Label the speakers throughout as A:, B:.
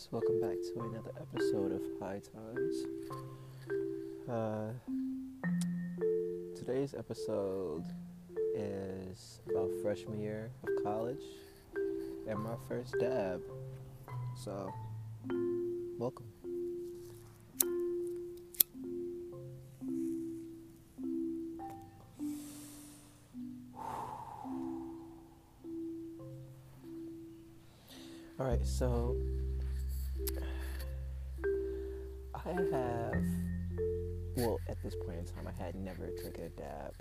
A: guys, welcome back to another episode of High Times. Uh, today's episode is about freshman year of college and my first dab. So, welcome. All right, so I have, well, at this point in time, I had never taken a dab.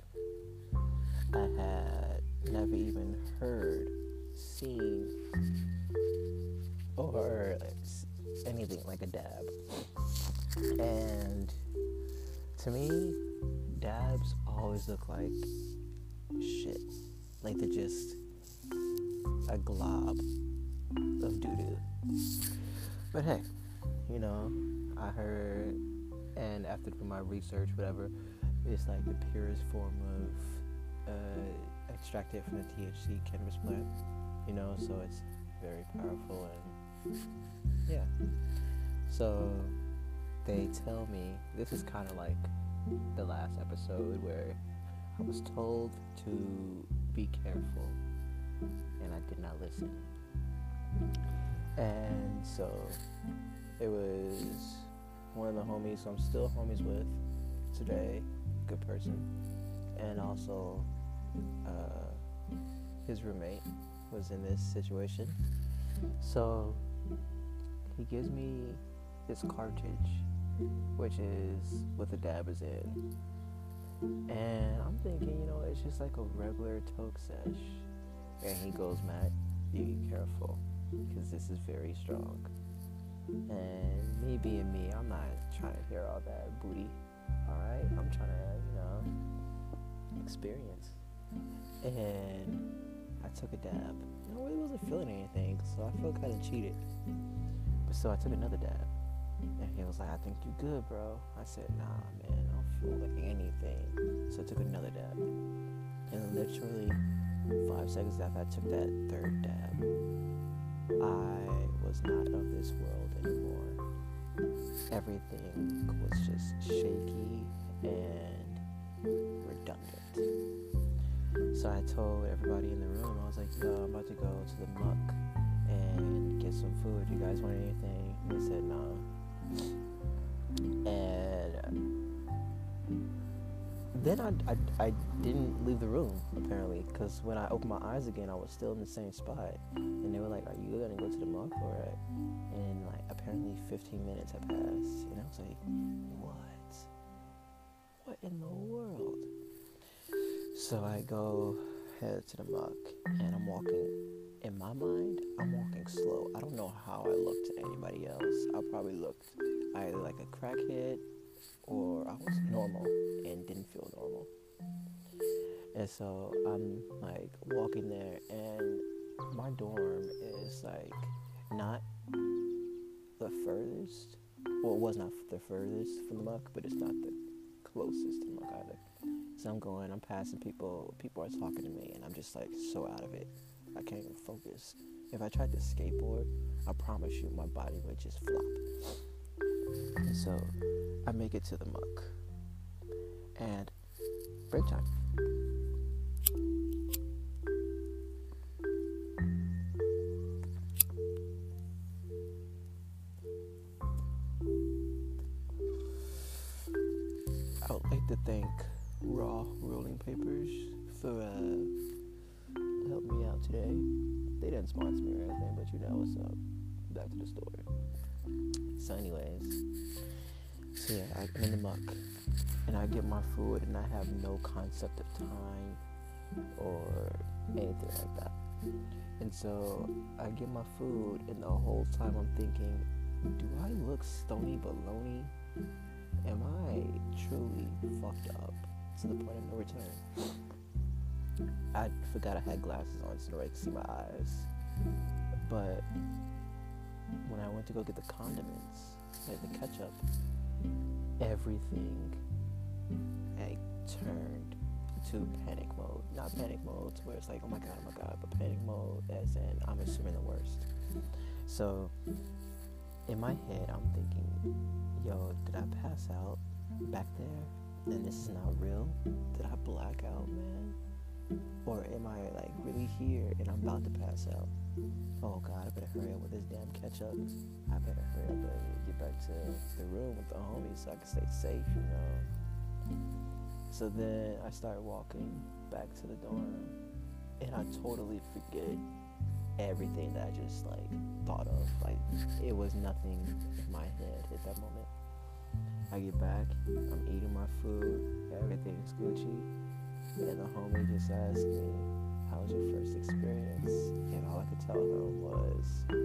A: I had never even heard, seen, or anything like a dab. And to me, dabs always look like shit. Like they're just a glob of doo doo. But hey, you know, I heard, and after doing my research, whatever, it's like the purest form of uh, extracted from the THC cannabis plant, you know, so it's very powerful and yeah. So they tell me this is kind of like the last episode where I was told to be careful and I did not listen. And so it was one of the homies I'm still homies with today, good person, and also uh, his roommate was in this situation. So he gives me this cartridge, which is what the dab is in. And I'm thinking, you know, it's just like a regular toke sesh. And he goes, Matt, be careful because this is very strong. And me being me, I'm not trying to hear all that booty. Alright? I'm trying to, you know, experience. And I took a dab. And I really wasn't feeling anything, so I felt kind of cheated. But so I took another dab. And he was like, I think you're good, bro. I said, nah, man, I don't feel like anything. So I took another dab. And literally five seconds after I took that third dab, I was not of this world anymore. Everything was just shaky and redundant. So I told everybody in the room, I was like, yo, I'm about to go to the muck and get some food. You guys want anything? And they said, no. And then I, I, I, didn't leave the room apparently because when I opened my eyes again, I was still in the same spot, and they were like, "Are you gonna go to the muck or?" What? And like apparently 15 minutes had passed, and I was like, "What? What in the world?" So I go head to the muck, and I'm walking. In my mind, I'm walking slow. I don't know how I look to anybody else. I probably looked either like a crackhead or I was normal and didn't feel normal. And so I'm like walking there, and my dorm is like not the furthest. Well, it was not the furthest from the muck, but it's not the closest to the muck either. So I'm going, I'm passing people, people are talking to me, and I'm just like so out of it. I can't even focus. If I tried to skateboard, I promise you my body would just flop. And so I make it to the muck. And break time. I would like to thank Raw Rolling Papers for uh, helping me out today. They didn't sponsor me or anything, but you know what's up. Back to the story. So, anyways, so yeah, I'm in the muck, and I get my food, and I have no concept of time or anything like that. And so I get my food, and the whole time I'm thinking, do I look stony baloney? Am I truly fucked up to the point of no return? I forgot I had glasses on so I could see my eyes. But when I went to go get the condiments, like the ketchup, everything like turned to panic mode. Not panic mode where it's like, oh my god, oh my god, but panic mode as in I'm assuming the worst. So in my head, I'm thinking, yo, did I pass out back there? And this is not real? Did I black out, man? Or am I like really here and I'm about to pass out? Oh God, I better hurry up with this damn ketchup. I better hurry up and get back to the room with the homies so I can stay safe, you know. So then I start walking back to the dorm and I totally forget everything that I just like thought of. Like it was nothing in my head at that moment. I get back, I'm eating my food, everything's Gucci, and the homie just asked me, Tell him was